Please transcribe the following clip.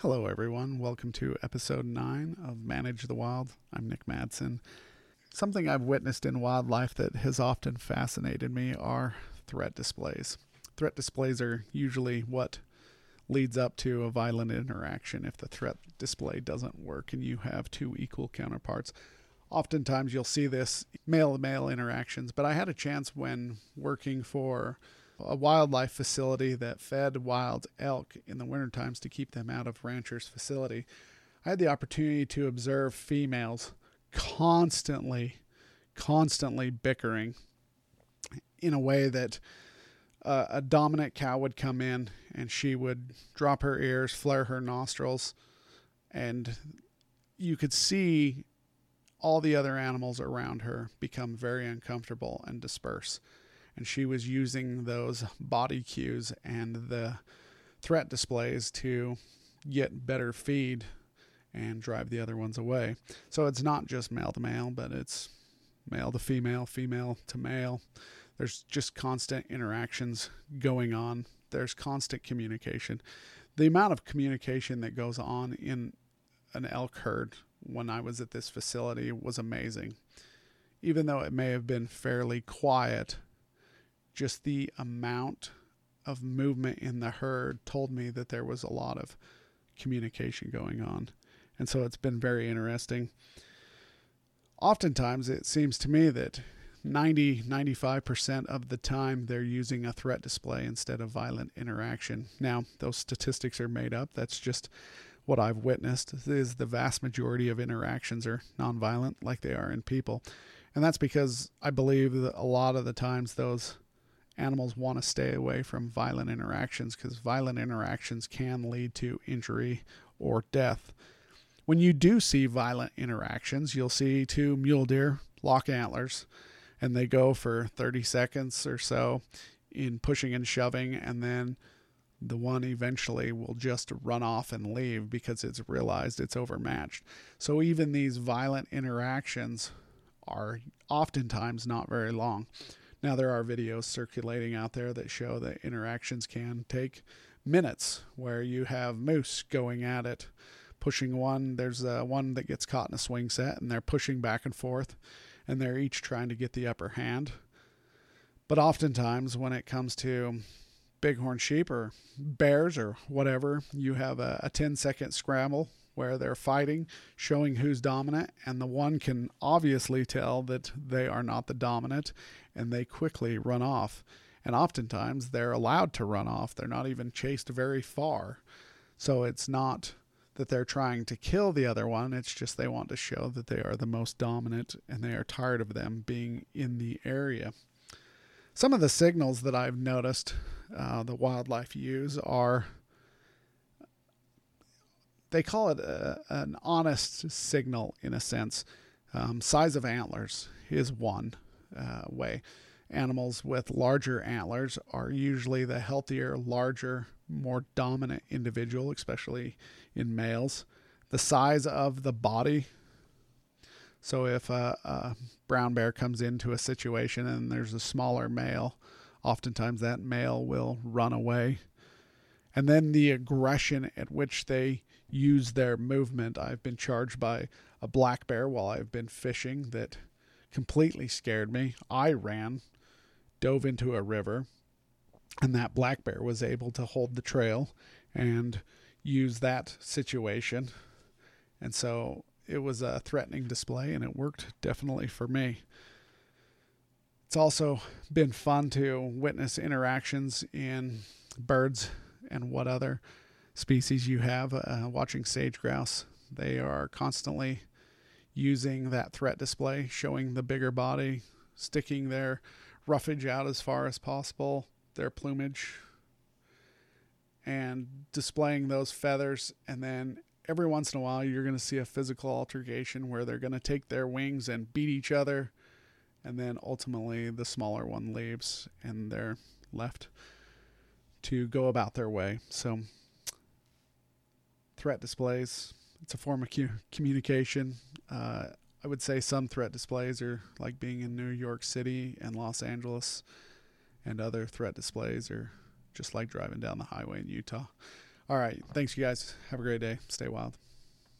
Hello, everyone. Welcome to episode 9 of Manage the Wild. I'm Nick Madsen. Something I've witnessed in wildlife that has often fascinated me are threat displays. Threat displays are usually what leads up to a violent interaction if the threat display doesn't work and you have two equal counterparts. Oftentimes, you'll see this male to male interactions, but I had a chance when working for a wildlife facility that fed wild elk in the winter times to keep them out of ranchers' facility. I had the opportunity to observe females constantly, constantly bickering in a way that uh, a dominant cow would come in and she would drop her ears, flare her nostrils, and you could see all the other animals around her become very uncomfortable and disperse and she was using those body cues and the threat displays to get better feed and drive the other ones away. So it's not just male to male, but it's male to female, female to male. There's just constant interactions going on. There's constant communication. The amount of communication that goes on in an elk herd when I was at this facility was amazing. Even though it may have been fairly quiet, just the amount of movement in the herd told me that there was a lot of communication going on. And so it's been very interesting. Oftentimes, it seems to me that 90 95% of the time they're using a threat display instead of violent interaction. Now, those statistics are made up. That's just what I've witnessed is the vast majority of interactions are nonviolent like they are in people. And that's because I believe that a lot of the times those animals want to stay away from violent interactions because violent interactions can lead to injury or death. When you do see violent interactions, you'll see two mule deer lock antlers and they go for 30 seconds or so in pushing and shoving, and then the one eventually will just run off and leave because it's realized it's overmatched. So even these violent interactions are oftentimes not very long. Now, there are videos circulating out there that show that interactions can take minutes where you have moose going at it, pushing one. There's uh, one that gets caught in a swing set and they're pushing back and forth and they're each trying to get the upper hand. But oftentimes, when it comes to bighorn sheep or bears or whatever, you have a, a 10 second scramble where they're fighting, showing who's dominant, and the one can obviously tell that they are not the dominant, and they quickly run off. And oftentimes they're allowed to run off, they're not even chased very far. So it's not that they're trying to kill the other one, it's just they want to show that they are the most dominant and they are tired of them being in the area. Some of the signals that I've noticed uh, the wildlife use are they call it a, an honest signal in a sense. Um, size of antlers is one uh, way. Animals with larger antlers are usually the healthier, larger, more dominant individual, especially in males. The size of the body. So if a, a brown bear comes into a situation and there's a smaller male, oftentimes that male will run away. And then the aggression at which they use their movement. I've been charged by a black bear while I've been fishing that completely scared me. I ran, dove into a river, and that black bear was able to hold the trail and use that situation. And so it was a threatening display and it worked definitely for me. It's also been fun to witness interactions in birds and what other species you have uh, watching sage grouse. They are constantly using that threat display, showing the bigger body, sticking their roughage out as far as possible, their plumage, and displaying those feathers. And then every once in a while, you're going to see a physical altercation where they're going to take their wings and beat each other. And then ultimately, the smaller one leaves and they're left to go about their way. So, threat displays, it's a form of communication. Uh, I would say some threat displays are like being in New York City and Los Angeles, and other threat displays are just like driving down the highway in Utah. All right. Thanks, you guys. Have a great day. Stay wild.